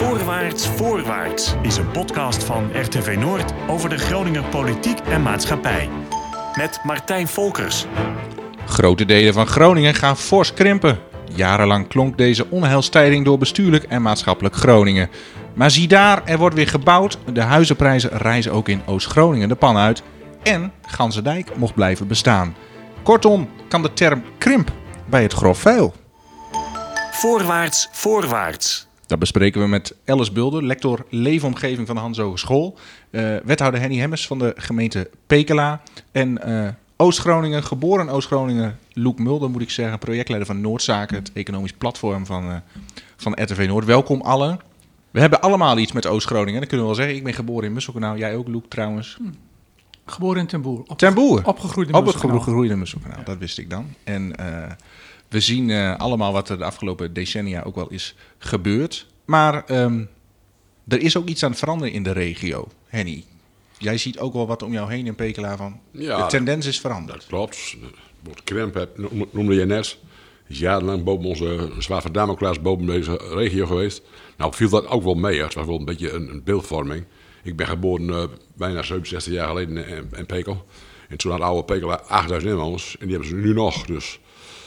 Voorwaarts, voorwaarts is een podcast van RTV Noord over de Groninger politiek en maatschappij. Met Martijn Volkers. Grote delen van Groningen gaan fors krimpen. Jarenlang klonk deze onheilstijding door bestuurlijk en maatschappelijk Groningen. Maar zie daar, er wordt weer gebouwd. De huizenprijzen reizen ook in Oost-Groningen de pan uit. En Gansendijk mocht blijven bestaan. Kortom, kan de term krimp bij het grof vuil. Voorwaarts, voorwaarts. Dat bespreken we met Alice Bulder, lector leefomgeving van de Hans Hogeschool. Uh, wethouder Henny Hemmers van de gemeente Pekela. En uh, Oost-Groningen, geboren Oost-Groningen, Loek Mulder moet ik zeggen. Projectleider van Noordzaken, het economisch platform van, uh, van RTV Noord. Welkom allen. We hebben allemaal iets met Oost-Groningen, dat kunnen we wel zeggen. Ik ben geboren in Musselkanaal, jij ook Loek trouwens. Hm. Geboren in Ten Boer. Op, Ten Boer? Opgegroeid in Op het Musselkanaal. ja. dat wist ik dan. En we zien allemaal wat er de afgelopen decennia ook wel is gebeurd. Maar um, er is ook iets aan het veranderen in de regio, Henny. Jij ziet ook wel wat om jou heen in Pekela van. Ja, de tendens is veranderd. Dat klopt. Wat Krimp noemde je net. Is jarenlang boven onze zwaar van Damocles boven deze regio geweest. Nou viel dat ook wel mee. Het was wel een beetje een, een beeldvorming. Ik ben geboren uh, bijna 67 jaar geleden in, in Pekel. En toen had oude Pekela 8000 inwoners. En die hebben ze nu nog. Dus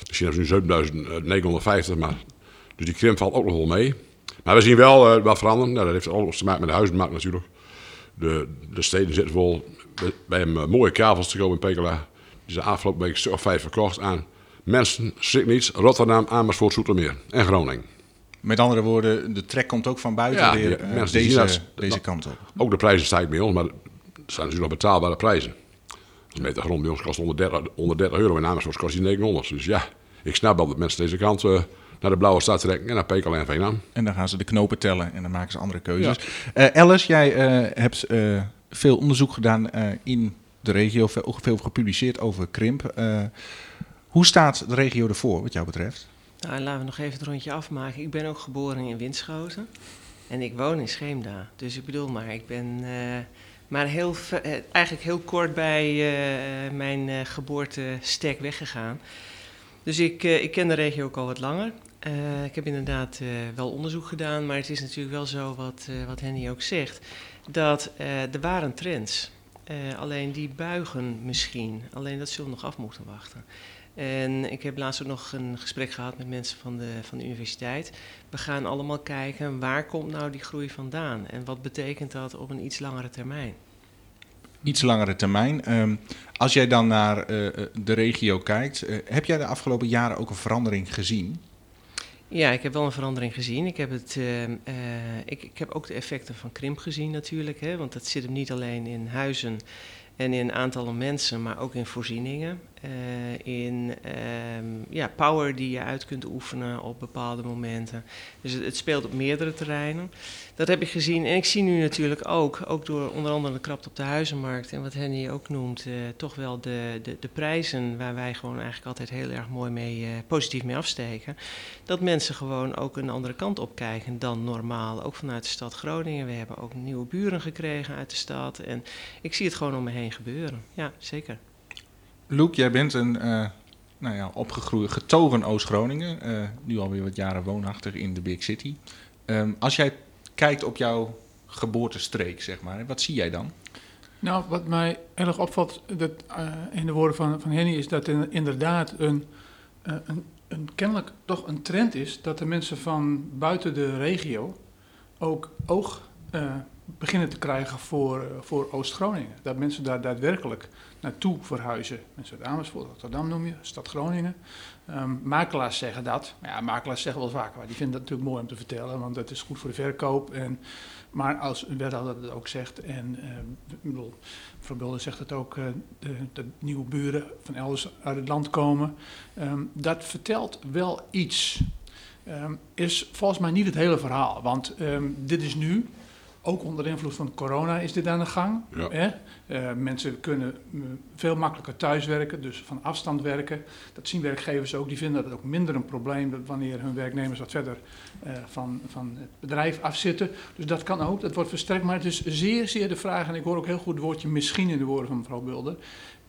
misschien hebben ze nu 7950. Maar, dus die krimp valt ook nog wel mee. Maar we zien wel uh, wat veranderen. Nou, dat heeft alles te maken met de huizenmarkt natuurlijk. De, de steden zitten vol. Bij een uh, mooie kavels te komen in Pekela. Die zijn afgelopen week een stuk of vijf verkocht aan mensen, schrik niet, Rotterdam, Amersfoort, Zoetermeer en Groningen. Met andere woorden, de trek komt ook van buiten ja, weer uh, deze, dat, deze kant op. Ook de prijzen stijgen bij ons, maar het zijn natuurlijk nog betaalbare prijzen. Een meter grond bij ons kost 130, 130 euro en Amersfoort kost die 900. Dus ja, ik snap wel dat mensen deze kant uh, naar de blauwe stad trekken en naar Pekela en Veenam. En dan gaan ze de knopen tellen en dan maken ze andere keuzes. Ja. Uh, Alice, jij uh, hebt uh, veel onderzoek gedaan in de regio, veel, veel, gepubliceerd over krimp. hoe staat de regio ervoor wat jou betreft? Nou, laten we nog even het rondje afmaken. Ik ben ook geboren in Winschoten en ik woon in Scheemda. Dus ik bedoel maar, ik ben maar heel, eigenlijk heel kort bij mijn geboortestek weggegaan. Dus ik, ik ken de regio ook al wat langer. Ik heb inderdaad wel onderzoek gedaan, maar het is natuurlijk wel zo wat, wat Henny ook zegt, dat er waren trends. alleen die buigen misschien, alleen dat zullen we nog af moeten wachten. En ik heb laatst ook nog een gesprek gehad met mensen van de, van de universiteit. We gaan allemaal kijken waar komt nou die groei vandaan en wat betekent dat op een iets langere termijn. Iets langere termijn. Um, als jij dan naar de regio kijkt, heb jij de afgelopen jaren ook een verandering gezien? Ja, ik heb wel een verandering gezien. Ik heb, het, uh, ik, ik, heb ook de effecten van krimp gezien natuurlijk. Hè, want dat zit hem niet alleen in huizen en in aantallen mensen, maar ook in voorzieningen. Uh, in um, ja, power die je uit kunt oefenen op bepaalde momenten. Dus het, speelt op meerdere terreinen. Dat heb ik gezien. En ik zie nu natuurlijk ook, ook door onder andere de krapte op de huizenmarkt en wat Henny ook noemt, uh, toch wel de, de, de, prijzen waar wij gewoon eigenlijk altijd heel erg mooi mee, uh, positief mee afsteken. Dat mensen gewoon ook een andere kant op kijken dan normaal. Ook vanuit de stad Groningen. We hebben ook nieuwe buren gekregen uit de stad. En ik zie het gewoon om me heen gebeuren. Ja, zeker. Loek, jij bent een uh, nou ja, opgegroeid, getogen Oost-Groningen. Uh, nu alweer wat jaren woonachtig in de Big City. Um, als jij kijkt op jouw geboortestreek, zeg maar, wat zie jij dan? Nou, wat mij erg opvalt dat, uh, in de woorden van, van Henny is dat er inderdaad een, een, een, kennelijk toch een trend is dat de mensen van buiten de regio ook oog beginnen te krijgen voor, voor Oost-Groningen. Dat mensen daar daadwerkelijk naartoe verhuizen. Mensen uit Amersfoort, Rotterdam noem je, stad Groningen. Um, makelaars zeggen dat. Ja, makelaars zeggen wel vaker, maar die vinden dat natuurlijk mooi om te vertellen, want dat is goed voor de verkoop. En, maar als een wethouder dat ook zegt, en ik bedoel, mevrouw zegt het ook, uh, de, nieuwe buren van elders uit het land komen. Um, dat vertelt wel iets. Is volgens mij niet het hele verhaal, want dit is nu, ook onder invloed van corona is dit aan de gang. Ja. Hè? Uh, mensen kunnen veel makkelijker thuiswerken, dus van afstand werken. Dat zien werkgevers ook. Die vinden dat ook minder een probleem dat wanneer hun werknemers wat verder uh, van, van het bedrijf afzitten. Dus dat kan ook, dat wordt versterkt. Maar het is zeer, zeer de vraag, en ik hoor ook heel goed het woordje misschien in de woorden van mevrouw Bulder.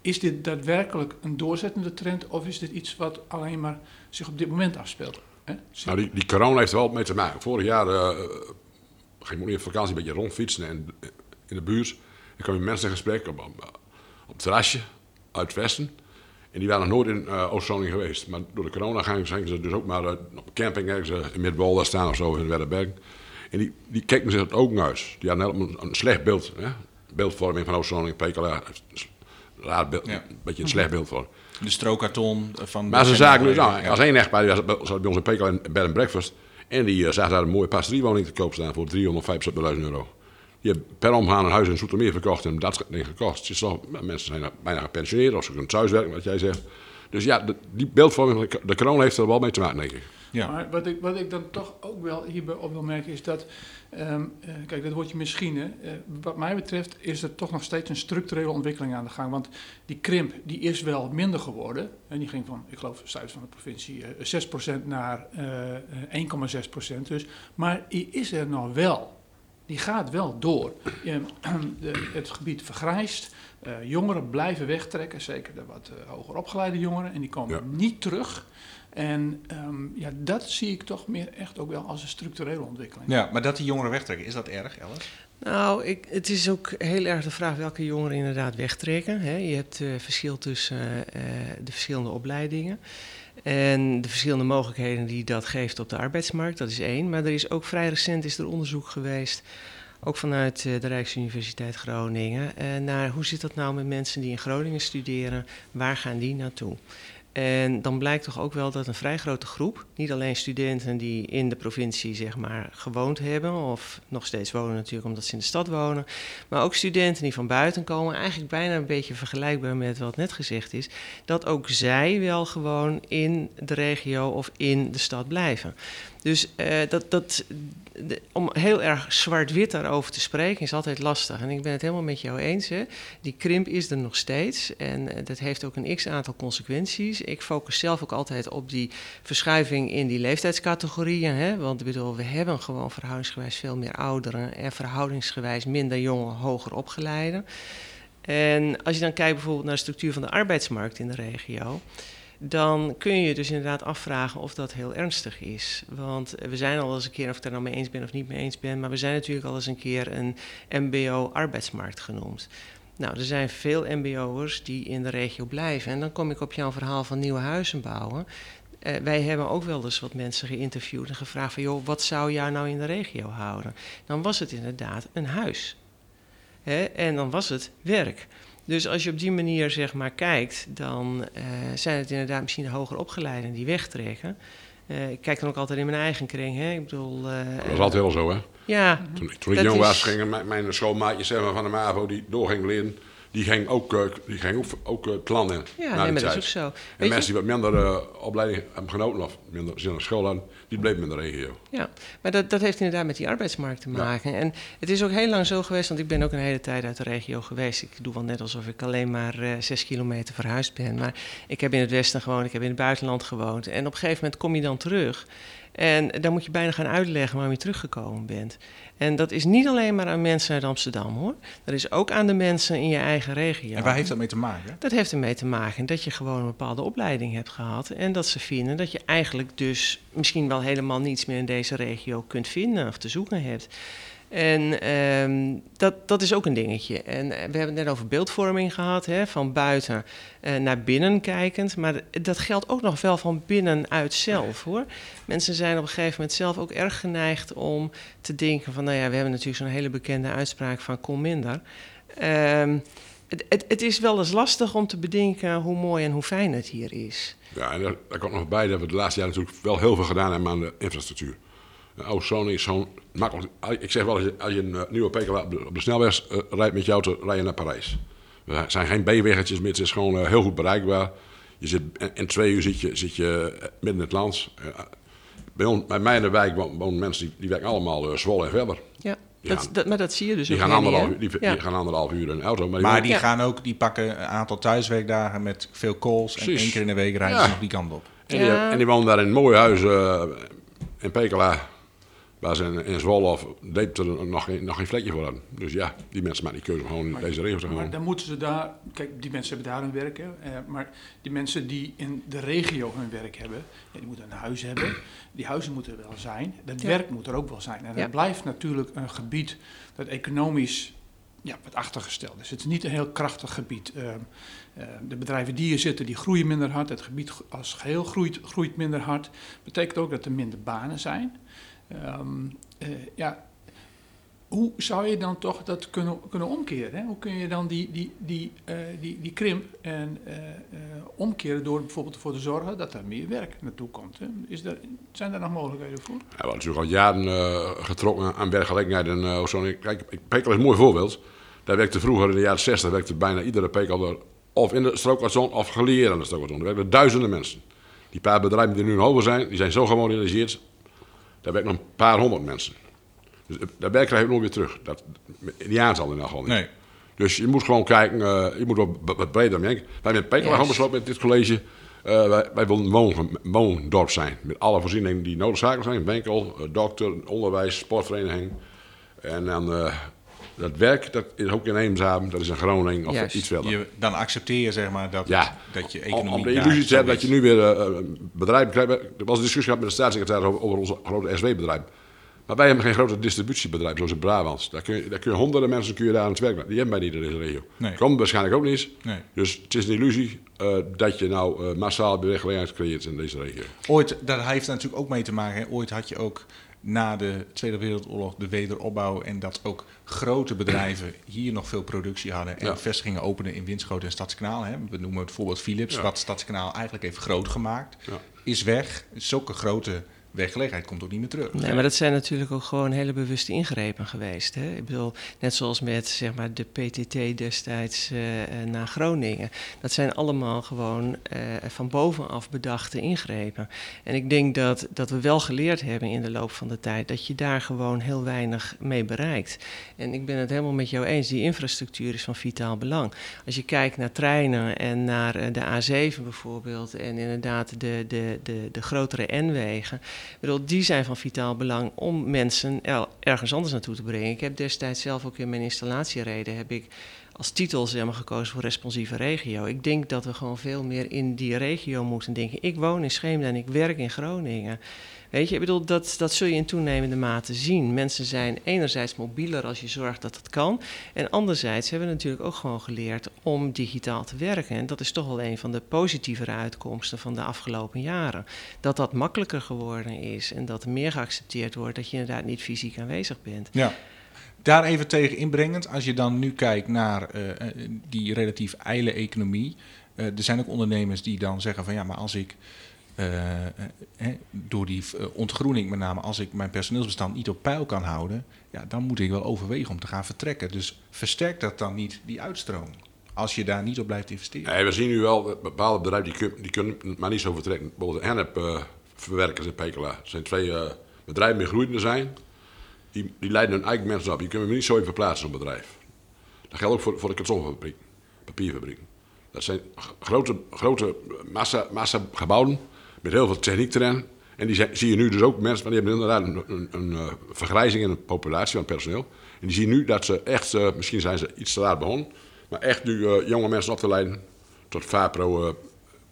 Is dit daadwerkelijk een doorzettende trend of is dit iets wat alleen maar zich op dit moment afspeelt? Hè? Nou, die, die corona heeft er wel mee te maken. Vorig jaar uh, ging ik niet op vakantie een beetje rondfietsen en, in de buurt. Ik kwam met mensen in gesprek op, op, op het terrasje uit het westen. En die waren nog nooit in uh, Oost-Groningen geweest. Maar door de corona gingen ze dus ook maar uh, op camping ergens in Midwolda staan of zo in Wedderberg. En die, die keken zich het ook naar huis. Die hadden een, een slecht beeld. Hè? Beeldvorming van Oost-Groningen, PKLA. Raar beeld, Ja. een beetje een slecht beeld voor. De strookkarton van... Maar ze zagen dus, nou, als één echtpaar, die was bij ons in en bed and breakfast. En die uh, zag daar een mooie pasteriewoning te koop staan voor 375.000 euro. Die hebben per omgaan een huis in Soetermeer verkocht en dat is gekost. Mensen zijn bijna gepensioneerd of ze kunnen thuiswerken, wat jij zegt. Dus ja, die beeldvorming de, corona heeft er wel mee te maken, denk ik. Ja. Maar wat ik, wat ik dan toch ook wel hierbij op wil merken is dat, ehm, eh, kijk, dat woordje misschien, hè, eh, wat mij betreft is er toch nog steeds een structurele ontwikkeling aan de gang. Want die krimp, die is wel minder geworden. En die ging van, ik geloof, zuid van de provincie, eh 6% naar eh, eh, 1,6%. Dus, maar die is er nog wel. Die gaat wel door. De, het gebied vergrijst. jongeren blijven wegtrekken, zeker de wat hoger opgeleide jongeren. En die komen Ja. niet terug. En ehm, ja, dat zie ik toch meer echt ook wel als een structurele ontwikkeling. ja, maar dat die jongeren wegtrekken, is dat erg, Alice? Nou, ik, het is ook heel erg de vraag welke jongeren inderdaad wegtrekken. Hè. Je hebt eh verschil tussen eh, de verschillende opleidingen. En de verschillende mogelijkheden die dat geeft op de arbeidsmarkt, dat is één. Maar er is ook vrij recent is er onderzoek geweest, ook vanuit eh, de Rijksuniversiteit Groningen, eh, naar hoe zit dat nou met mensen die in Groningen studeren, waar gaan die naartoe? En dan blijkt toch ook wel dat een vrij grote groep, niet alleen studenten die in de provincie zeg maar gewoond hebben, of nog steeds wonen natuurlijk omdat ze in de stad wonen, maar ook studenten die van buiten komen, eigenlijk bijna een beetje vergelijkbaar met wat net gezegd is, dat ook zij wel gewoon in de regio of in de stad blijven. Dus eh, dat, dat, om heel erg zwart-wit daarover te spreken is altijd lastig. En ik ben het helemaal met jou eens. Hè. Die krimp is er nog steeds. En eh, dat heeft ook een x-aantal consequenties. Ik focus zelf ook altijd op die verschuiving in die leeftijdscategorieën. Hè. Want ik bedoel, we hebben gewoon verhoudingsgewijs veel meer ouderen... en verhoudingsgewijs minder jonge, hoger opgeleiden. En als je dan kijkt bijvoorbeeld naar de structuur van de arbeidsmarkt in de regio dan kun je dus inderdaad afvragen of dat heel ernstig is. Want we zijn al eens een keer, of ik er nou mee eens ben of niet mee eens ben, maar we zijn natuurlijk al eens een keer een MBO-arbeidsmarkt genoemd. Nou, er zijn veel MBO'ers die in de regio blijven. En dan kom ik op jouw verhaal van nieuwe huizen bouwen. Eh, wij hebben ook wel eens wat mensen geïnterviewd en gevraagd van... joh, wat zou jou nou in de regio houden? Dan was het inderdaad een huis. Hè? En dan was het werk. Dus als je op die manier zeg maar kijkt, dan eh, zijn het inderdaad misschien de hoger opgeleiden die wegtrekken. Eh, ik kijk dan ook altijd in mijn eigen kring. Hè? Ik bedoel, eh, Dat was altijd wel zo, hè? ja, Toen, toen ik jong is- was, gingen mijn, mijn zeg maar, van de MAVO, die door ging leren, die ging ook, eh, die ging ook, ook eh, in. ja na nee, dat is ook zo. En Weet je? mensen die wat minder eh, opleiding hebben genoten of minder zin op school hadden, die bleven in de regio. Ja, maar dat, dat heeft inderdaad met die arbeidsmarkt te maken. En het is ook heel lang zo geweest, want ik ben ook een hele tijd uit de regio geweest. Ik doe wel net alsof ik alleen maar zes kilometer verhuisd ben. Maar ik heb in het westen gewoond, ik heb in het buitenland gewoond. En op een gegeven moment kom je dan terug. En dan moet je bijna gaan uitleggen waarom je teruggekomen bent. En dat is niet alleen maar aan mensen uit Amsterdam hoor. Dat is ook aan de mensen in je eigen regio. En waar heeft dat mee te maken? Dat heeft ermee te maken dat je gewoon een bepaalde opleiding hebt gehad. En dat ze vinden dat je eigenlijk dus misschien wel helemaal niets meer in deze regio kunt vinden of te zoeken hebt. En ehm, dat, dat is ook een dingetje. En eh, we hebben het net over beeldvorming gehad, hè, van buiten eh, naar binnen kijkend. Maar dat geldt ook nog wel van binnenuit zelf hoor. Mensen zijn op een gegeven moment zelf ook erg geneigd om te denken van, nou ja, we hebben natuurlijk zo'n hele bekende uitspraak van kom minder. Ehm, het, het, is wel eens lastig om te bedenken hoe mooi en hoe fijn het hier is. Ja, en daar, komt nog bij dat we de laatste jaren natuurlijk wel heel veel gedaan hebben aan de infrastructuur. Oost-Groningen is zo'n makkelijk. Ik zeg wel, als je, als je een eh, nieuwe PKW op de, op de snelweg eh, rijdt met je auto, rij je naar Parijs. Er zijn geen B-weggetjes meer, het is gewoon eh, heel goed bereikbaar. Je zit, in, in twee uur zit je, zit je midden in het land. Bij, ons, bij mij in de wijk wonen, wonen mensen die, die werken allemaal uh, Zwolle en verder. Ja, Ja. Dat, dat, maar dat zie je dus Die ook gaan, anderhalf, niet, die, Ja. die gaan anderhalf uur in de auto. Maar die Maar die Ja. gaan ook, die pakken een aantal thuiswerkdagen met veel calls. En één keer in de week rijden Ja. ze nog die kant op. En, die, Ja. en die wonen daar in een mooi huis eh, in Pekela. Waar ze in, in Zwolle of Deventer nog, geen- nog geen vlekje voor hadden. Dus ja, die mensen maken die keuze om gewoon in deze regio te Maar dan moeten ze daar, kijk, die mensen hebben daar hun werk, hè, eh, maar die mensen die in de regio hun werk hebben, ja, die moeten een huis hebben. Die huizen moeten er wel zijn, dat Ja. werk moet er ook wel zijn. En Ja. het blijft natuurlijk een gebied dat economisch ja, wat achtergesteld is. Het is niet een heel krachtig gebied. Eh, eh, de bedrijven die hier zitten, die groeien minder hard. Het gebied als geheel groeit, groeit minder hard. Betekent ook dat er minder banen zijn. Ehm, eh, ja, hoe zou je dan toch dat kunnen, kunnen omkeren? Hè? Hoe kun je dan die, die, die, eh, die, die krimp en, eh, omkeren door bijvoorbeeld ervoor te zorgen dat er meer werk naartoe komt? Hè? Is er, zijn daar nog mogelijkheden voor? Ja, we hebben natuurlijk al jaren getrokken aan werkgelegenheid. En. Kijk, Pekel is een mooi voorbeeld. Daar werkte vroeger in de jaren 60 werkte bijna iedere Pekelder of in de strookwaarzone of geleerd aan de strookwaarzone. Er werkten duizenden mensen. Die paar bedrijven die nu in over zijn, die zijn zo gemoderniseerd. Daar werken nog een paar honderd mensen. Dus eh, dat werk krijg je nooit weer terug. Dat, in die aantal in ieder geval niet. Nee. Dus je moet gewoon kijken, eh, je moet wat, wat breder denken. Wij hebben in Pekel Juist. gewoon besloten met dit college. eh, wij, wij willen een woon, woondorp zijn. Met alle voorzieningen die noodzakelijk zijn. Winkel, dokter, onderwijs, sportvereniging. En dan eh, dat werk, dat is ook in Eemshaven, dat is in Groningen of Juist. iets verder. Je, dan accepteer je zeg maar dat, Ja, dat je om, economie om de illusie te hebben dat je nu weer een bedrijf krijgt. Er was een discussie gehad met de staatssecretaris over, over onze grote SW-bedrijf. Maar wij hebben geen grote distributiebedrijf zoals in Brabant. Daar kun je, daar kun je honderden mensen kun je daar aan het werk laten. Die hebben wij niet in deze regio. Nee. Komen waarschijnlijk ook niet eens. Nee. Dus het is een illusie eh, dat je nou massaal werkgelegenheid creëert in deze regio. Ooit, dat heeft er natuurlijk ook mee te maken. Hè. Ooit had je ook na de Tweede Wereldoorlog de wederopbouw. En dat ook grote bedrijven hier nog veel productie hadden. En Ja. vestigingen openen in Winschoten en Stadskanaal. Hè. We noemen het voorbeeld Philips, Ja. wat Stadskanaal eigenlijk heeft groot gemaakt. Ja. Is weg. Zulke grote werkgelegenheid komt ook niet meer terug. Nee, maar dat zijn natuurlijk ook gewoon hele bewuste ingrepen geweest. Hè? Ik bedoel, net zoals met zeg maar, de PTT destijds eh, eh, naar Groningen. Dat zijn allemaal gewoon eh, van bovenaf bedachte ingrepen. En ik denk dat, dat we wel geleerd hebben in de loop van de tijd dat je daar gewoon heel weinig mee bereikt. En ik ben het helemaal met jou eens, die infrastructuur is van vitaal belang. Als je kijkt naar treinen en naar de A7 bijvoorbeeld en inderdaad de, de, de, de grotere N-wegen. Ik bedoel, die zijn van vitaal belang om mensen er- ergens anders naartoe te brengen. Ik heb destijds zelf ook in mijn installatiereden heb ik als titel zeg maar, gekozen voor responsieve regio. Ik denk dat we gewoon veel meer in die regio moeten denken. Ik woon in Scheemda en ik werk in Groningen. Weet je, ik bedoel, dat, dat zul je in toenemende mate zien. Mensen zijn enerzijds mobieler als je zorgt dat het kan. En anderzijds hebben we natuurlijk ook gewoon geleerd om digitaal te werken. En dat is toch wel een van de positievere uitkomsten van de afgelopen jaren. Dat dat makkelijker geworden is en dat er meer geaccepteerd wordt dat je inderdaad niet fysiek aanwezig bent. Ja. Daar even tegen inbrengend, als je dan nu kijkt naar eh, eh, die relatief ijle economie. eh, er zijn ook ondernemers die dan zeggen van ja, maar als ik eh, eh, eh, door die ontgroening met name, als ik mijn personeelsbestand niet op peil kan houden, ja, dan moet ik wel overwegen om te gaan vertrekken. Dus versterkt dat dan niet die uitstroom? Als je daar niet op blijft investeren. Nee, we zien nu wel bepaalde bedrijven die, die kunnen maar niet zo vertrekken. Bijvoorbeeld de Hennep eh, verwerkers in Pekela. Dat zijn twee bedrijven die groeiende zijn. Die, die leiden hun eigen mensen op. Die kunnen we niet zo even verplaatsen, zo'n bedrijf. Dat geldt ook voor, voor de kartonfabriek, papierfabriek. Dat zijn grote, grote massa, massa gebouwen met heel veel techniek erin. En die zijn, zie je nu dus ook mensen, maar die hebben inderdaad een, een, een eh, vergrijzing in de populatie van het personeel. En die zien nu dat ze echt, eh, misschien zijn ze iets te laat begonnen, maar echt nu eh, jonge mensen op te leiden tot VAPRO eh,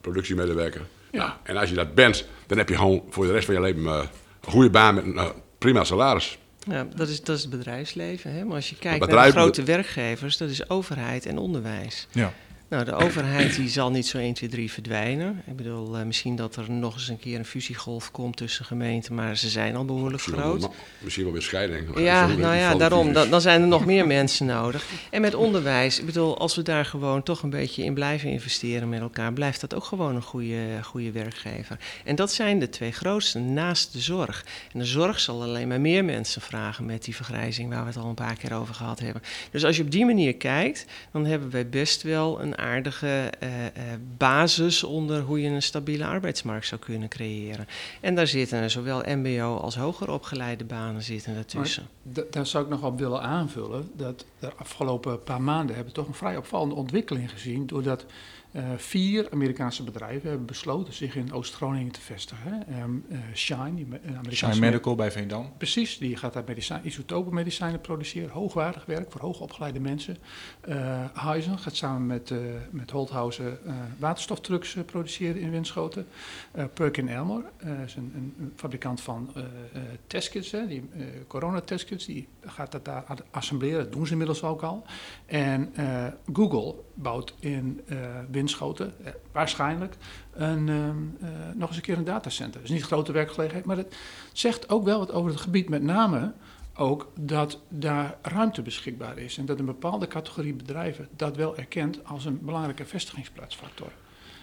productiemedewerker. Ja. en als je dat bent, dan heb je gewoon voor de rest van je leven een goede baan met een prima salaris. Ja, dat is, dat is het bedrijfsleven. Hè? Maar als je kijkt naar de grote werkgevers, dat is overheid en onderwijs. Ja. Nou, de overheid die zal niet zo 1, 2, 3 verdwijnen. Ik bedoel, eh, misschien dat er nog eens een keer een fusiegolf komt tussen gemeenten, maar ze zijn al behoorlijk Misschien groot. misschien wel weer scheiding. Ja, nou ja, daarom. Dan, dan zijn er nog meer mensen nodig. En met onderwijs, ik bedoel, als we daar gewoon toch een beetje in blijven investeren met elkaar, blijft dat ook gewoon een goede, goede werkgever. En dat zijn de twee grootste naast de zorg. En de zorg zal alleen maar meer mensen vragen met die vergrijzing waar we het al een paar keer over gehad hebben. Dus als je op die manier kijkt, dan hebben wij best wel een aardige eh, eh, basis onder hoe je een stabiele arbeidsmarkt zou kunnen creëren. En daar zitten zowel MBO als hoger opgeleide banen zitten daartussen. Da- daar zou ik nog op willen aanvullen dat de afgelopen paar maanden hebben we toch een vrij opvallende ontwikkeling gezien. Doordat Eh, vier Amerikaanse bedrijven hebben besloten zich in Oost-Groningen te vestigen. Ehm, eh, Shine, die Shine Medical bij Veendam. Precies, die gaat daar medicijn, isotopenmedicijnen produceren. Hoogwaardig werk voor hoogopgeleide mensen. Huizen gaat samen met, met Holthausen waterstoftrucks produceren in Winschoten. Perkin Elmore eh, is een, een, fabrikant van testkits, hè, die coronatestkits. Die gaat dat daar assembleren, dat doen ze inmiddels ook al. En Google bouwt in eh Winschoten eh, waarschijnlijk een, ehm, eh, nog eens een keer een datacenter. Dat is niet grote werkgelegenheid, maar het zegt ook wel wat over het gebied. Met name ook dat daar ruimte beschikbaar is. En dat een bepaalde categorie bedrijven dat wel erkent als een belangrijke vestigingsplaatsfactor.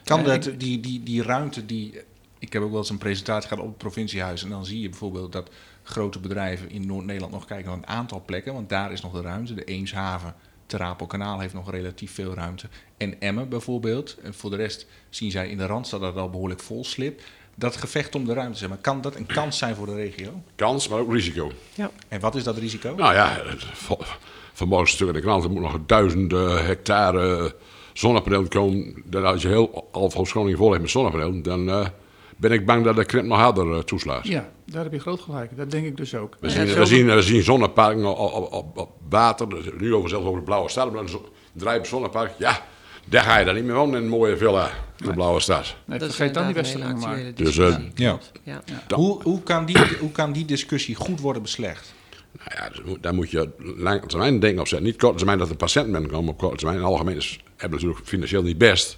Kan dat, ik- die, die, die ruimte die... Ik heb ook wel eens een presentatie gehad op het provinciehuis. En dan zie je bijvoorbeeld dat grote bedrijven in Noord-Nederland nog kijken naar een aantal plekken. Want daar is nog de ruimte. De Eemshaven, Terapelkanaal heeft nog relatief veel ruimte. En Emmen bijvoorbeeld. En voor de rest zien zij in de Randstad dat het al behoorlijk vol slipt. Dat gevecht om de ruimte, zeg maar, kan dat een kans zijn voor de regio? Kans, maar ook risico. En wat is dat risico? Nou ja, vanmorgen stuk in de krant, er moet nog duizenden hectare zonnepanelen komen. Dan als je heel Alphen Groningen vol heeft met zonnepanelen, dan eh, ben ik bang dat de krimp nog harder eh, toeslaat. Ja, daar heb je groot gelijk. Dat denk ik dus ook. We En zien, we, zien, we zien zonneparken op, op, op, op water, dus nu over zelfs over de Blauwe Stad, maar een zonnepark, ja, daar ga je dan niet meer wonen in een mooie villa in de Blauwe Stad. Nee, Dat vergeet dan die Westerlingen maar. Dus, eh. Ja. Ja. Hoe, hoe, kan die, hoe kan die discussie goed worden beslecht? Nou ja, dus moet- daar moet je lange termijn denken op zetten. Niet korte termijn dat de patiënten binnenkomen, maar op korte termijn. In het algemeen is, hebben natuurlijk financieel niet best.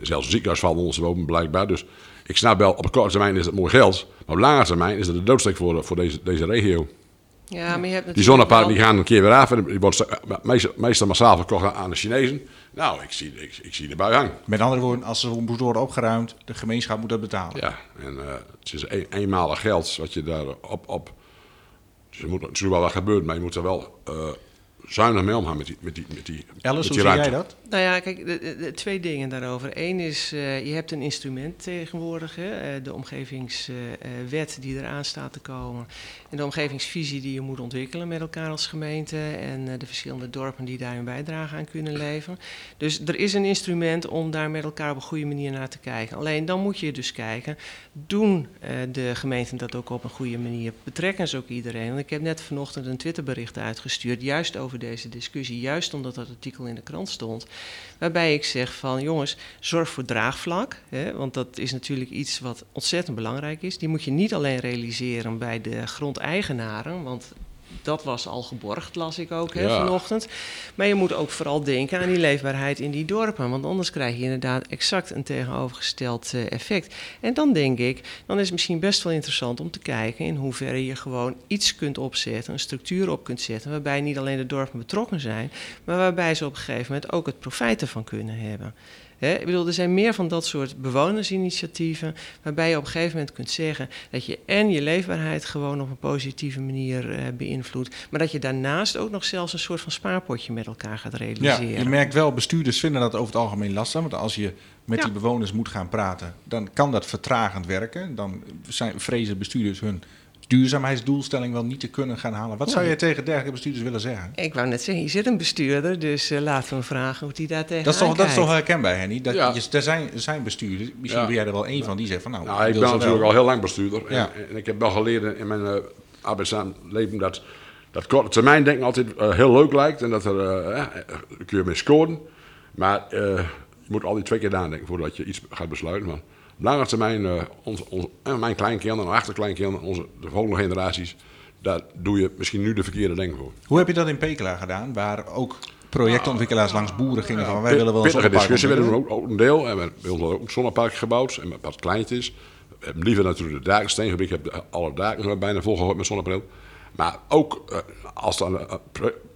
Zelfs ziekenhuis valt onder boven blijkbaar. Dus ik snap wel, op korte termijn is het mooi geld. Maar op lange termijn is het de doodsteek voor, voor deze, deze regio. Ja, maar je hebt Die natuurlijk zonneparken die gaan een keer weer af. En die wordt meestal, meestal massaal verkocht aan- de Chinezen. Nou, ik zie, ik, ik zie de bui hangen. Met andere woorden, als ze moeten worden opgeruimd, de gemeenschap moet dat betalen. Ja, en eh, het is een, eenmalig geld wat je daar op... op dus er moet natuurlijk wel wat gebeuren, maar je moet er wel eh, zuinig mee omgaan met die, met die, met die, Alice, met hoe die zie ruimte. jij dat? Nou ja, kijk, twee dingen daarover. Eén is, eh, je hebt een instrument tegenwoordig, hè, eh, de omgevingswet die eraan staat te komen. En de omgevingsvisie die je moet ontwikkelen met elkaar als gemeente en eh, de verschillende dorpen die daar hun bijdrage aan kunnen leveren. Dus er is een instrument om daar met elkaar op een goede manier naar te kijken. Alleen dan moet je dus kijken, doen de gemeenten dat ook op een goede manier? Betrekken ze ook iedereen? Want ik heb net vanochtend een Twitterbericht uitgestuurd, juist over deze discussie, juist omdat dat artikel in de krant stond. Waarbij ik zeg van jongens, zorg voor draagvlak. Hè, want dat is natuurlijk iets wat ontzettend belangrijk is. Die moet je niet alleen realiseren bij de grondeigenaren. Want dat was al geborgd, las ik ook hè, Ja. vanochtend. Maar je moet ook vooral denken aan die leefbaarheid in die dorpen. Want anders krijg je inderdaad exact een tegenovergesteld eh, effect. En dan denk ik, dan is het misschien best wel interessant om te kijken in hoeverre je gewoon iets kunt opzetten, een structuur op kunt zetten, waarbij niet alleen de dorpen betrokken zijn, maar waarbij ze op een gegeven moment ook het profijt ervan kunnen hebben. Hè, ik bedoel, er zijn meer van dat soort bewonersinitiatieven, waarbij je op een gegeven moment kunt zeggen dat je en je leefbaarheid gewoon op een positieve manier eh, beïnvloedt, maar dat je daarnaast ook nog zelfs een soort van spaarpotje met elkaar gaat Ja, realiseren. je merkt wel, bestuurders vinden dat over het algemeen lastig. Want als je met Ja. die bewoners moet gaan praten, dan kan dat vertragend werken. Dan zijn, vrezen bestuurders hun duurzaamheidsdoelstelling wel niet te kunnen gaan halen. Wat zou Ja. je tegen dergelijke bestuurders willen zeggen? Ik wou net zeggen, hier zit een bestuurder, dus eh, laten we hem vragen hoe hij daar tegenaan Dat is toch, dat is toch herkenbaar, Henny? Dat Ja. je, er, zijn, er zijn bestuurders, misschien Ja. ben jij er wel één van, die zegt van nou, Nou, ik wil ben natuurlijk wel. al heel lang bestuurder. Ja. En, en ik heb wel geleerd in mijn uh, arbeidsleven dat, dat korte termijn denken altijd eh, heel leuk lijkt. En dat er, eh, eh, kun je mee scoren. Maar eh, je moet altijd twee keer nadenken voordat je iets gaat besluiten. Maar lange termijn, eh, onze, onze, en mijn kleinkinderen, en achterkleinkinderen, onze, de volgende generaties, daar doe je misschien nu de verkeerde dingen voor. Hoe heb je dat in Pekela gedaan, waar ook projectontwikkelaars langs boeren gingen van wij willen wel een zonnepark discussie, we ook, ook een deel. En we hebben ons ook een zonnepark gebouwd, en met wat kleintjes. We hebben liever natuurlijk de daken, steenfabriek, heb alle daken bijna volgegooid met zonnepaneel. Maar ook eh, als er eh,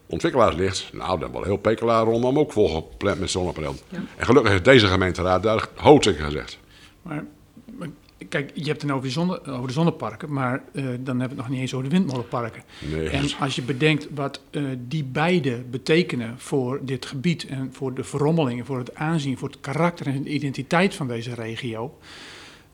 ontwikkelaars ligt, nou dan wordt heel Pekela rondom ook volgepland met zonnepaneel. En gelukkig heeft deze gemeenteraad daar hoog tegen gezegd. Maar, maar kijk, je hebt het dan over, die zonne, over de zonneparken, maar eh, dan hebben we het nog niet eens over de windmolenparken. Nee, En als je bedenkt wat eh, die beide betekenen voor dit gebied en voor de verrommelingen, voor het aanzien, voor het karakter en de identiteit van deze regio,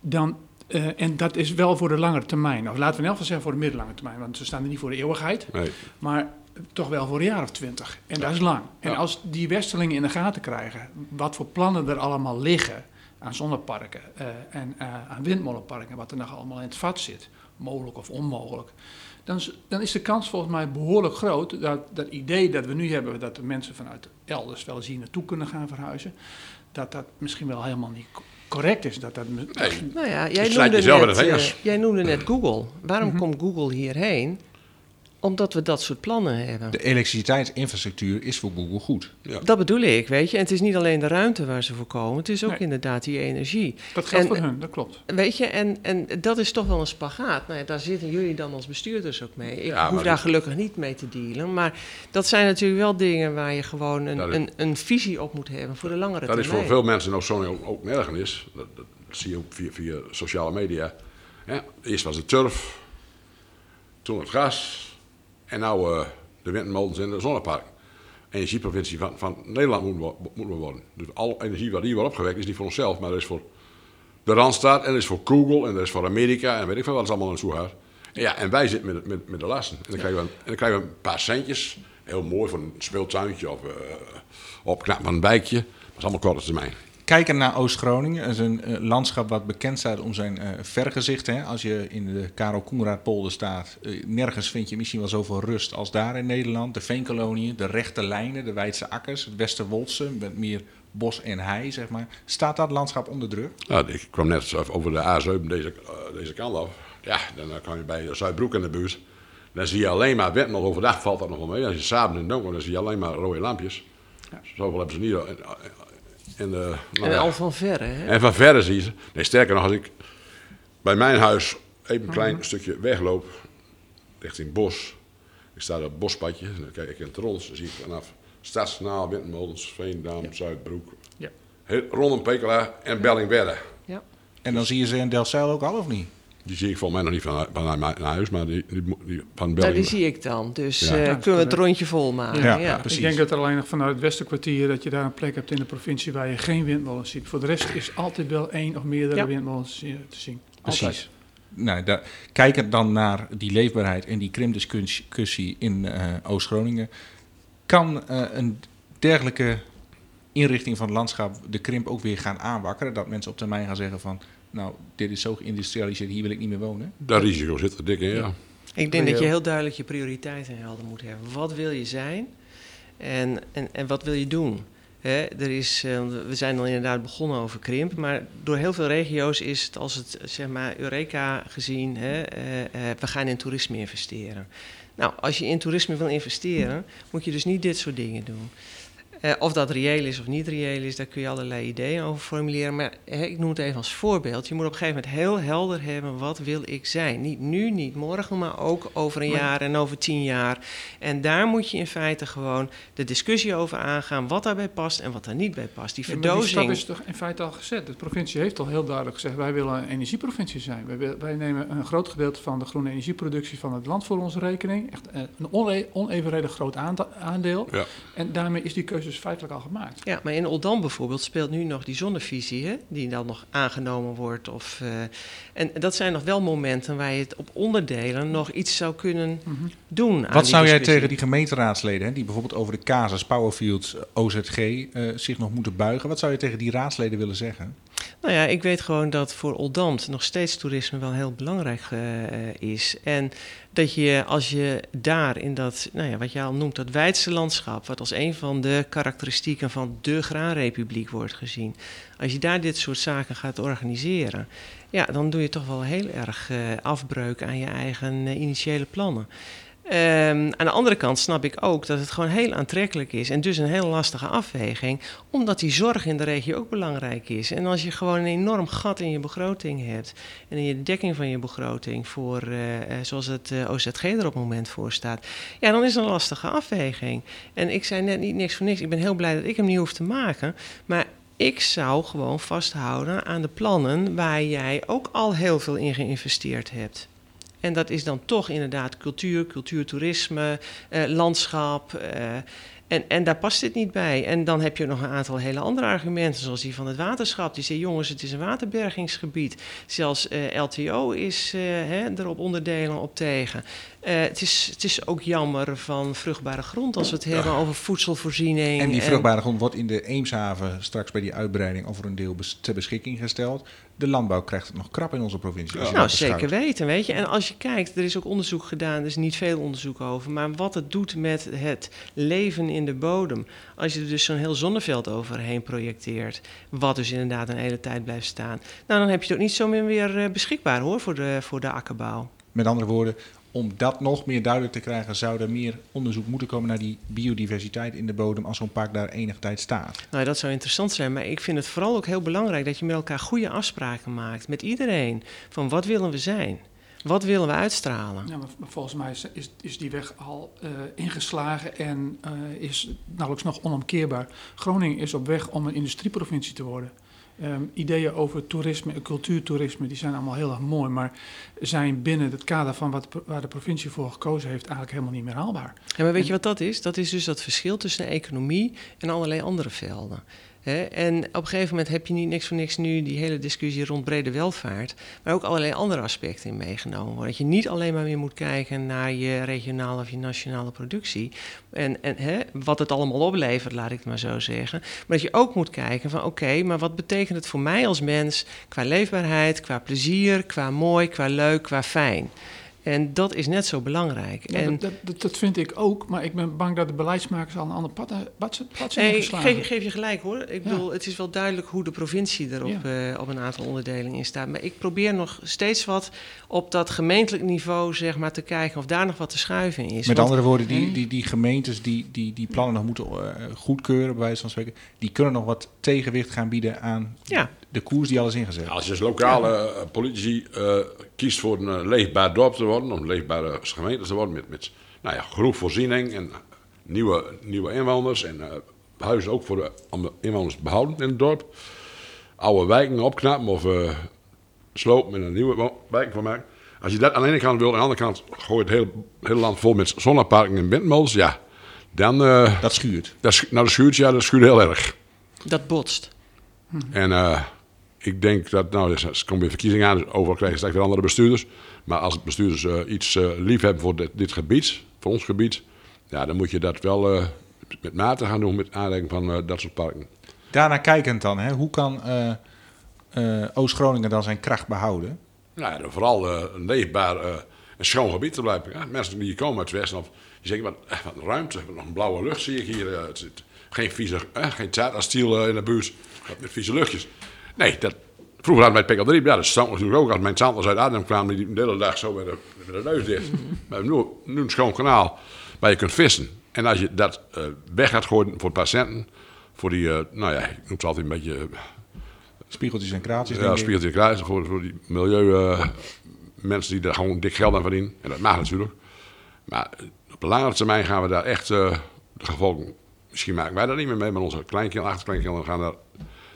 dan, eh, en dat is wel voor de langere termijn, of laten we in elk geval zeggen voor de middellange termijn, want ze staan er niet voor de eeuwigheid. nee. Maar toch wel voor een jaar of twintig. En dat is lang. En Ja. als die Westerlingen in de gaten krijgen wat voor plannen er allemaal liggen aan zonneparken eh, en eh, aan windmolenparken, wat er nog allemaal in het vat zit, mogelijk of onmogelijk, dan is, dan is de kans volgens mij behoorlijk groot dat dat idee dat we nu hebben, dat de mensen vanuit elders wel eens hier naartoe kunnen gaan verhuizen, dat dat misschien wel helemaal niet co- correct is. Dat dat, Nee. Nou ja, jij noemde, net, eh, jij noemde net Google. Waarom Mhm. komt Google hierheen? Omdat we dat soort plannen hebben. De elektriciteitsinfrastructuur is voor Google goed. Ja. Dat bedoel ik, weet je. En het is niet alleen de ruimte waar ze voor komen, het is ook Nee. inderdaad die energie. dat geldt En- voor hun, dat klopt. Weet je, en, en dat is toch wel een spagaat. Nou ja, daar zitten jullie dan als bestuurders ook mee. Ik Ja, hoef daar dat- gelukkig niet mee te dealen. Maar dat zijn natuurlijk wel dingen waar je gewoon Dat een, is- een, een visie op moet hebben voor de langere Dat is termijn. voor veel mensen in Oost-Groningen ook, ook nergens is. Dat, dat zie je ook via, via sociale media. Ja, eerst was het turf, toen het gas en nu eh, de windmolens en de zonneparken. Energieprovincie van, van Nederland moeten we, worden. Dus alle energie wat hier wordt opgewekt is niet voor onszelf, maar dat is voor de Randstad en dat is voor Google en dat is voor Amerika en weet ik veel wat is allemaal in hard. En ja, en wij zitten met, met, met de lasten. En dan, krijgen we, en dan krijgen we een paar centjes, heel mooi voor een speeltuintje of uh, opknappen van een wijkje. Dat is allemaal korte termijn. Kijken naar Oost-Groningen, dat is een eh, landschap wat bekend staat om zijn eh vergezichten. Hè. Als je in de Karel Koenraadpolder staat, eh, nergens vind je misschien wel zoveel rust als daar in Nederland. De veenkoloniën, de rechte lijnen, de Weidse akkers, het Westerwoldse, met meer bos en hei, zeg maar. Staat dat landschap onder druk? Nou, ik kwam net over de A7 deze, uh, deze kant af. Ja, dan kwam je bij Zuidbroek in de buurt. Dan zie je alleen maar wet, nog overdag valt dat nog wel mee. Als je s'avonds in het donker, dan zie je alleen maar rode lampjes. Ja. Zoveel hebben ze niet. In de, nou en al van verre, hè? En van verre zie je ze. Nee, sterker nog, als ik bij mijn huis even een klein mm -hmm. stukje wegloop, richting bos. Ik sta op het bospadje, en dan kijk ik in het rond, dan zie ik vanaf Stadsnaal, Windmolens, Veendam, ja. Zuidbroek. Ja. Heel, rondom Pekela en Bellingwedde. Ja. En dan zie je ze in Delfzijl ook al, of niet? Die zie ik volgens mij nog niet van, van mijn huis, maar die, die, die van. Nou, die zie ik dan. Dus ja. uh, ja, kunnen we het rondje vol maken. Ja, ja. ja, precies. Ik denk dat er alleen nog vanuit het Westerkwartier dat je daar een plek hebt in de provincie waar je geen windmolens ziet. Voor de rest is altijd wel één of meerdere windmolens te zien. Precies. Nou, daar, kijkend dan naar die leefbaarheid en die krimpdiscussie in uh, Oost-Groningen, kan uh, een dergelijke inrichting van het landschap de krimp ook weer gaan aanwakkeren? Dat mensen op termijn gaan zeggen van, nou, dit is zo geïndustrialiseerd, hier wil ik niet meer wonen? Dat risico zit er dik in, ja. ja. Ik denk dat je heel duidelijk je prioriteiten helder moet hebben. Wat wil je zijn en, en, en wat wil je doen? He, er is, uh, we zijn al inderdaad begonnen over krimp, maar door heel veel regio's is het als het zeg maar Eureka gezien, he, uh, uh, we gaan in toerisme investeren. Nou, als je in toerisme wil investeren, moet je dus niet dit soort dingen doen. Uh, of dat reëel is of niet reëel is, daar kun je allerlei ideeën over formuleren. Maar hè, ik noem het even als voorbeeld. Je moet op een gegeven moment heel helder hebben, wat wil ik zijn? Niet nu, niet morgen, maar ook over een maar, jaar en over tien jaar. En daar moet je in feite gewoon de discussie over aangaan, wat daarbij past en wat daar niet bij past. Die verdozing... Ja, die stap is toch in feite al gezet. De provincie heeft al heel duidelijk gezegd, wij willen een energieprovincie zijn. Wij, wij nemen een groot gedeelte van de groene energieproductie van het land voor onze rekening. Echt een onevenredig groot aandeel. Ja. En daarmee is die keuze dus feitelijk al gemaakt. Ja, maar in Oldam bijvoorbeeld speelt nu nog die zonnevisie, hè, die dan nog aangenomen wordt. Of, uh, en dat zijn nog wel momenten waar je het op onderdelen nog iets zou kunnen mm -hmm. doen. Wat zou jij tegen die gemeenteraadsleden, hè, die bijvoorbeeld over de casus Powerfields OZG uh, zich nog moeten buigen, wat zou je tegen die raadsleden willen zeggen? Nou ja, ik weet gewoon dat voor Oldambt nog steeds toerisme wel heel belangrijk uh, is. En dat je als je daar in dat, nou ja, wat je al noemt, dat wijdse landschap, wat als een van de karakteristieken van de graanrepubliek wordt gezien, als je daar dit soort zaken gaat organiseren, ja, dan doe je toch wel heel erg uh, afbreuk aan je eigen uh, initiële plannen. Um, aan de andere kant snap ik ook dat het gewoon heel aantrekkelijk is en dus een heel lastige afweging, omdat die zorg in de regio ook belangrijk is. En als je gewoon een enorm gat in je begroting hebt en in je dekking van je begroting voor, uh, zoals het uh, OZG er op het moment voor staat, ja, dan is het een lastige afweging. En ik zei net niet niks voor niks, ik ben heel blij dat ik hem niet hoef te maken, maar ik zou gewoon vasthouden aan de plannen waar jij ook al heel veel in geïnvesteerd hebt. En dat is dan toch inderdaad cultuur, cultuurtoerisme, eh, landschap. Eh, En, en daar past dit niet bij. En dan heb je nog een aantal hele andere argumenten, zoals die van het waterschap. Die zeggen, jongens, het is een waterbergingsgebied. Zelfs eh, LTO is uh, hè, er op onderdelen op tegen. Uh, het, is, het is ook jammer van vruchtbare grond als we het hebben over voedselvoorziening. En die vruchtbare grond wordt in de Eemshaven straks bij die uitbreiding over een deel bes ter beschikking gesteld. De landbouw krijgt het nog krap in onze provincie. Ja. Nou, zeker weten, weet je. En als je kijkt, er is ook onderzoek gedaan, er is niet veel onderzoek over, maar wat het doet met het leven in de bodem. Als je er dus zo'n heel zonneveld overheen projecteert, wat dus inderdaad een hele tijd blijft staan, nou dan heb je het ook niet zo meer weer beschikbaar hoor, voor de, voor de akkerbouw. Met andere woorden, om dat nog meer duidelijk te krijgen, zou er meer onderzoek moeten komen naar die biodiversiteit in de bodem als zo'n park daar enige tijd staat. Nou, dat zou interessant zijn, maar ik vind het vooral ook heel belangrijk dat je met elkaar goede afspraken maakt, met iedereen, van wat willen we zijn? Wat willen we uitstralen? Ja, maar volgens mij is, is, is die weg al uh, ingeslagen en uh, is nauwelijks nog onomkeerbaar. Groningen is op weg om een industrieprovincie te worden. Um, ideeën over toerisme en cultuurtoerisme, die zijn allemaal heel erg mooi, maar zijn binnen het kader van wat, waar de provincie voor gekozen heeft eigenlijk helemaal niet meer haalbaar. Ja, maar weet je wat dat is? Dat is dus dat verschil tussen de economie en allerlei andere velden. En op een gegeven moment heb je niet niks voor niks nu die hele discussie rond brede welvaart, maar ook allerlei andere aspecten in meegenomen worden. Dat je niet alleen maar meer moet kijken naar je regionale of je nationale productie en, en wat het allemaal oplevert, laat ik het maar zo zeggen. Maar dat je ook moet kijken van oké, maar wat betekent het voor mij als mens qua leefbaarheid, qua plezier, qua mooi, qua leuk, qua fijn. En dat is net zo belangrijk. Ja, en dat, dat, dat, vind ik ook, maar ik ben bang dat de beleidsmakers al een ander pad, pad, pad zijn nee, geslagen. Geef, geef je gelijk hoor. Ik ja. bedoel, het is wel duidelijk hoe de provincie er op, ja. uh, op een aantal onderdelen in staat. Maar ik probeer nog steeds wat op dat gemeentelijk niveau zeg maar, te kijken of daar nog wat te schuiven is. Met Want, andere woorden, die, die, die gemeentes die, die die plannen nog moeten uh, goedkeuren, bij wijze van spreken, die kunnen nog wat tegenwicht gaan bieden aan ja. De koers die al is ingezet. Als je als lokale ja. politici uh, kiest voor een uh, leefbaar dorp te worden, om leefbare gemeente te worden, met, met nou ja, genoeg voorziening en nieuwe, nieuwe inwoners en uh, huizen ook voor de, inwoners te behouden in het dorp. Oude wijken opknappen of uh, slopen en een nieuwe wijk van maken. Als je dat aan de ene kant wil, aan de andere kant gooi je het hele, hele land vol met zonneparken en windmolens, ja, dan... Uh, dat schuurt. Dat, nou, dat schuurt, ja, dat schuurt heel erg. Dat botst. Hm. En uh, ik denk dat, nou, er komen weer verkiezingen aan, dus overal krijgen straks weer andere bestuurders. Maar als bestuurders uh, iets uh, lief hebben voor dit, dit, gebied, voor ons gebied, ja, dan moet je dat wel uh, met mate gaan doen met aanleiding van dat soort parken. Daarna kijkend dan, hè, hoe kan Oost-Groningen dan zijn kracht behouden? Nou, ja, vooral een leefbaar en schoon gebied te blijven. Mensen die hier komen uit het westen, of, die zeggen, wat, wat ruimte, nog een blauwe lucht zie ik hier. het geen vieze, geen Tata-stiel in de buurt, met vieze luchtjes. Nee, dat, Vroeger hadden wij het PK3, ja, dat stond natuurlijk ook. Als mijn tanders uit Adem kwamen, die de hele dag zo met de, met de neus dicht. Maar nu, nu een schoon kanaal waar je kunt vissen. En als je dat uh, weg gaat gooien voor patiënten, voor die, uh, nou ja, ik noem het altijd een beetje... Uh, spiegeltjes en kraatjes, Ja, spiegeltjes en kraatjes, voor, voor die milieu mensen die daar gewoon dik geld aan verdienen. En dat mag natuurlijk. Maar op de langere termijn gaan we daar echt de gevolgen... Misschien maken wij daar niet meer mee, maar onze kleinkinderen, achterkleinkinderen gaan daar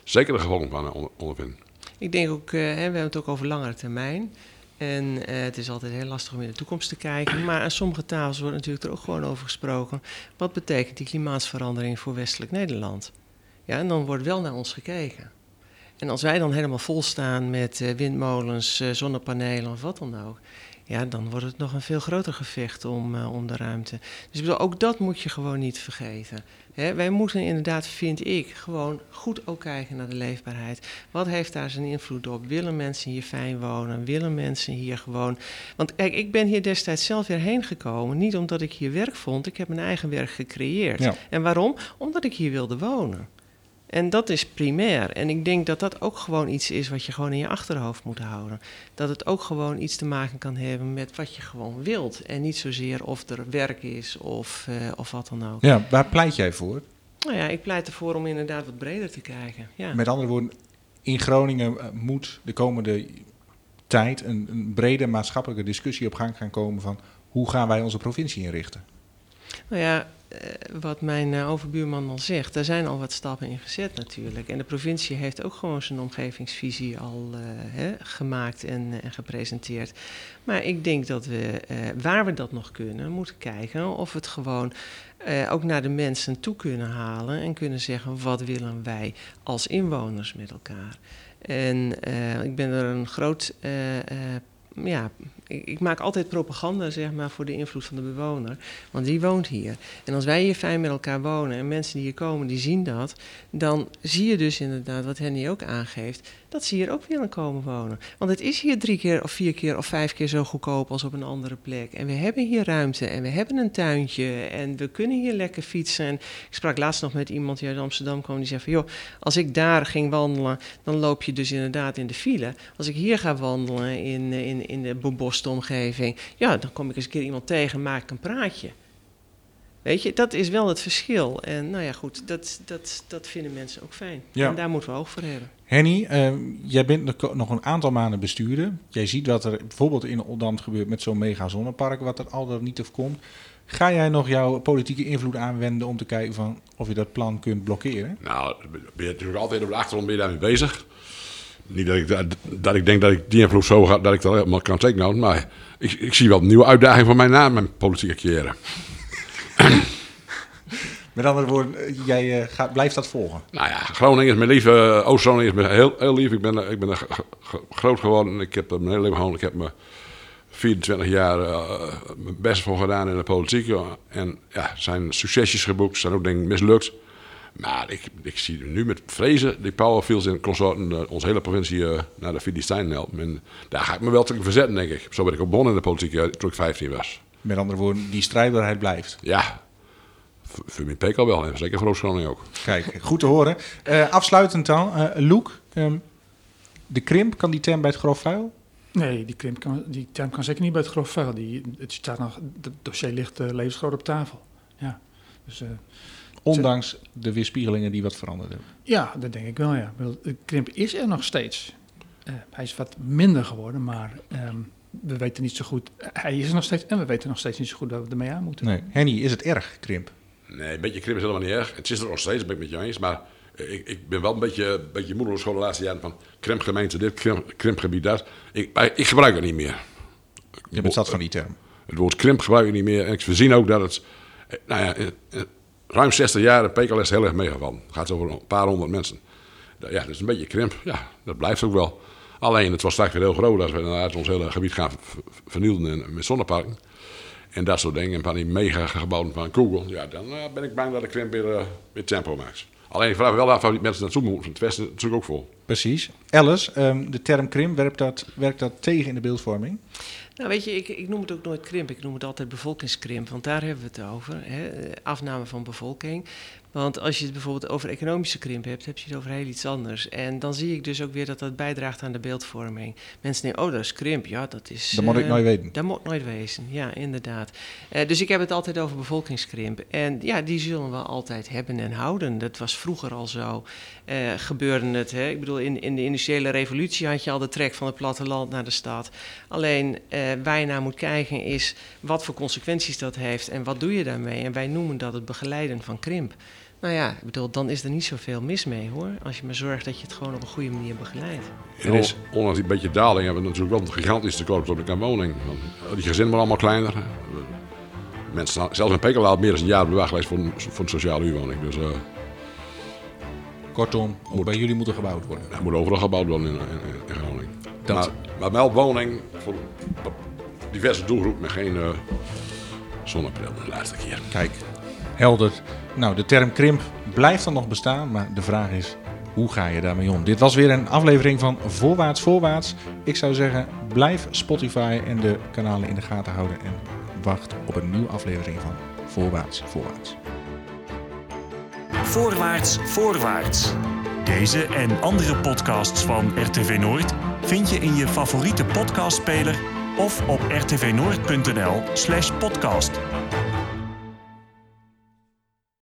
zeker de gevolgen van onder, ondervinden. Ik denk ook, uh, we hebben het ook over langere termijn. En uh, het is altijd heel lastig om in de toekomst te kijken. Maar aan sommige tafels wordt natuurlijk er ook gewoon over gesproken. Wat betekent die klimaatsverandering voor westelijk Nederland? Ja, en dan wordt wel naar ons gekeken. En als wij dan helemaal vol staan met uh, windmolens, zonnepanelen of wat dan ook. Ja, dan wordt het nog een veel groter gevecht om, uh, om de ruimte. Dus ik bedoel, ook dat moet je gewoon niet vergeten. Hè, wij moeten inderdaad, vind ik, gewoon goed ook kijken naar de leefbaarheid. Wat heeft daar zijn invloed op? Willen mensen hier fijn wonen? Willen mensen hier gewoon... Want kijk, ik ben hier destijds zelf weer heen gekomen. Niet omdat ik hier werk vond, ik heb mijn eigen werk gecreëerd. Ja. En waarom? Omdat ik hier wilde wonen. En dat is primair. En ik denk dat dat ook gewoon iets is wat je gewoon in je achterhoofd moet houden. Dat het ook gewoon iets te maken kan hebben met wat je gewoon wilt. En niet zozeer of er werk is of, uh, of wat dan ook. Ja, waar pleit jij voor? Nou ja, ik pleit ervoor om inderdaad wat breder te kijken. Ja. Met andere woorden, in Groningen uh, moet de komende tijd een, een brede maatschappelijke discussie op gang gaan komen van hoe gaan wij onze provincie inrichten? Nou ja, eh, wat mijn eh, overbuurman al zegt, daar zijn al wat stappen in gezet natuurlijk. En de provincie heeft ook gewoon zijn omgevingsvisie al hè, gemaakt en, en, gepresenteerd. Maar ik denk dat we, waar we dat nog kunnen, moeten kijken of we het gewoon ook naar de mensen toe kunnen halen en kunnen zeggen wat willen wij als inwoners met elkaar. En ik ben er een groot ja, ik, maak altijd propaganda zeg maar, voor de invloed van de bewoner. Want die woont hier. En als wij hier fijn met elkaar wonen en mensen die hier komen, die zien dat. Dan zie je dus inderdaad, wat Henny ook aangeeft, dat ze hier ook willen komen wonen. Want het is hier drie keer of vier keer of vijf keer zo goedkoop als op een andere plek. En we hebben hier ruimte en we hebben een tuintje en we kunnen hier lekker fietsen. En ik sprak laatst nog met iemand die uit Amsterdam kwam die zei van... joh, als ik daar ging wandelen, dan loop je dus inderdaad in de file. Als ik hier ga wandelen in, in, in de beboste omgeving... ja, dan kom ik eens een keer iemand tegen maak ik een praatje. Weet je, dat is wel het verschil. En nou ja, goed, dat, dat, dat vinden mensen ook fijn. Ja. En daar moeten we oog voor hebben. Henny, uh, jij bent nog een aantal maanden bestuurder. Jij ziet wat er bijvoorbeeld in Oldambt gebeurt met zo'n mega zonnepark, wat er al dan niet of komt. Ga jij nog jouw politieke invloed aanwenden om te kijken van of je dat plan kunt blokkeren? Nou, ben je natuurlijk altijd op de achtergrond ben je daarmee bezig. Niet dat ik, dat, dat ik denk dat ik die invloed zo ga, dat ik dat helemaal kan tekenen, maar ik, ik zie wel een nieuwe uitdaging voor mij na mijn politieke carrière. Met andere woorden, jij uh, gaat, blijft dat volgen? Nou ja, Groningen is mijn lief. Uh, Oost-Groningen is me heel, heel lief. Ik ben, ik ben er groot geworden. Ik heb mijn hele leven gewoon, ik heb me 24 jaar mijn best voor gedaan in de politiek. En ja, zijn succesjes geboekt, zijn ook denk ik mislukt. Maar ik, ik zie nu met vrezen die powerfields in consorten onze hele provincie naar de Filistijnen helpen. En daar ga ik me wel tegen verzetten, denk ik. Zo ben ik ook begonnen in de politiek toen ik 15 was. Met andere woorden, die strijdbaarheid blijft. Ja, voor mijn Peek al wel. En zeker voor Groningen ook. Kijk, goed te horen. Uh, afsluitend dan, uh, Loek. Um, de krimp, kan die term bij het grof vuil? Nee, die, krimp kan, die term kan zeker niet bij het grof vuil. Die, het, staat nog, het dossier ligt uh, levensgroot op tafel. Ja. Dus, Ondanks de weerspiegelingen die wat veranderd hebben? Ja, dat denk ik wel, ja. De krimp is er nog steeds. hij is wat minder geworden, maar... Um, we weten niet zo goed. Hij is er nog steeds en we weten nog steeds niet zo goed dat we ermee aan moeten. Nee. Henny, is het erg, krimp? Nee, een beetje krimp is helemaal niet erg. Het is er nog steeds, ben ik met je eens. Maar ik, ik ben wel een beetje, een beetje moedeloos geworden de laatste jaren van krimpgemeente dit, krimp, krimpgebied dat. Ik, ik gebruik het niet meer. Je bent zat van die term. Het woord krimp gebruik ik niet meer. En we zien ook dat het, nou ja, ruim 60 jaar de PKL is heel erg meegevallen. Het gaat over een paar honderd mensen. Ja, dat is een beetje krimp. Ja, dat blijft ook wel. Alleen, het was straks weer heel groot als we inderdaad ons hele gebied gaan vernielen met zonneparken. En dat soort dingen. En van die mega gebouwen van Google. Ja, dan uh, ben ik bang dat de krimp weer, uh, weer tempo maakt. Alleen ik vraag wel af waar die mensen naartoe moeten. Het Westen natuurlijk ook vol. Precies. Alice, um, de term krimp, dat, werkt dat tegen in de beeldvorming? Nou, weet je, ik, ik, noem het ook nooit krimp. Ik noem het altijd bevolkingskrimp, want daar hebben we het over. Hè? Afname van bevolking. Want als je het bijvoorbeeld over economische krimp hebt, heb je het over heel iets anders. En dan zie ik dus ook weer dat dat bijdraagt aan de beeldvorming. Mensen denken, oh, dat is krimp. Ja, dat is... Dat moet ik nooit weten. Dat moet nooit wezen, ja, inderdaad. Uh, dus ik heb het altijd over bevolkingskrimp. En ja, die zullen we altijd hebben en houden. Dat was vroeger al zo. Uh, gebeurde het, hè? ik bedoel, in, in de industriële revolutie had je al de trek van het platteland naar de stad. Alleen, uh, waar je naar moet kijken is wat voor consequenties dat heeft en wat doe je daarmee. En wij noemen dat het begeleiden van krimp. Nou ja, ik bedoel, dan is er niet zoveel mis mee hoor. Als je maar zorgt dat je het gewoon op een goede manier begeleidt. En is, ondanks die beetje daling hebben we natuurlijk wel een gigantisch tekort op de woning. Want die gezinnen worden allemaal kleiner. Mensen, zelfs in Pekela meer dan een jaar bewaard geweest voor een, voor een sociale huurwoning. Dus, uh, Kortom, moet, bij jullie moeten gebouwd worden. Er moet overal gebouwd worden in, in, Groningen. Dat... Maar, maar wel woning voor diverse doelgroepen met geen uh, zonnebril de laatste keer. Kijk, helder. Nou, de term krimp blijft dan nog bestaan, maar de vraag is, hoe ga je daarmee om? Dit was weer een aflevering van Voorwaarts Voorwaarts. Ik zou zeggen, blijf Spotify en de kanalen in de gaten houden en wacht op een nieuwe aflevering van Voorwaarts Voorwaarts. Voorwaarts Voorwaarts. Deze en andere podcasts van RTV Noord vind je in je favoriete podcastspeler of op rtvnoord.nl/podcast.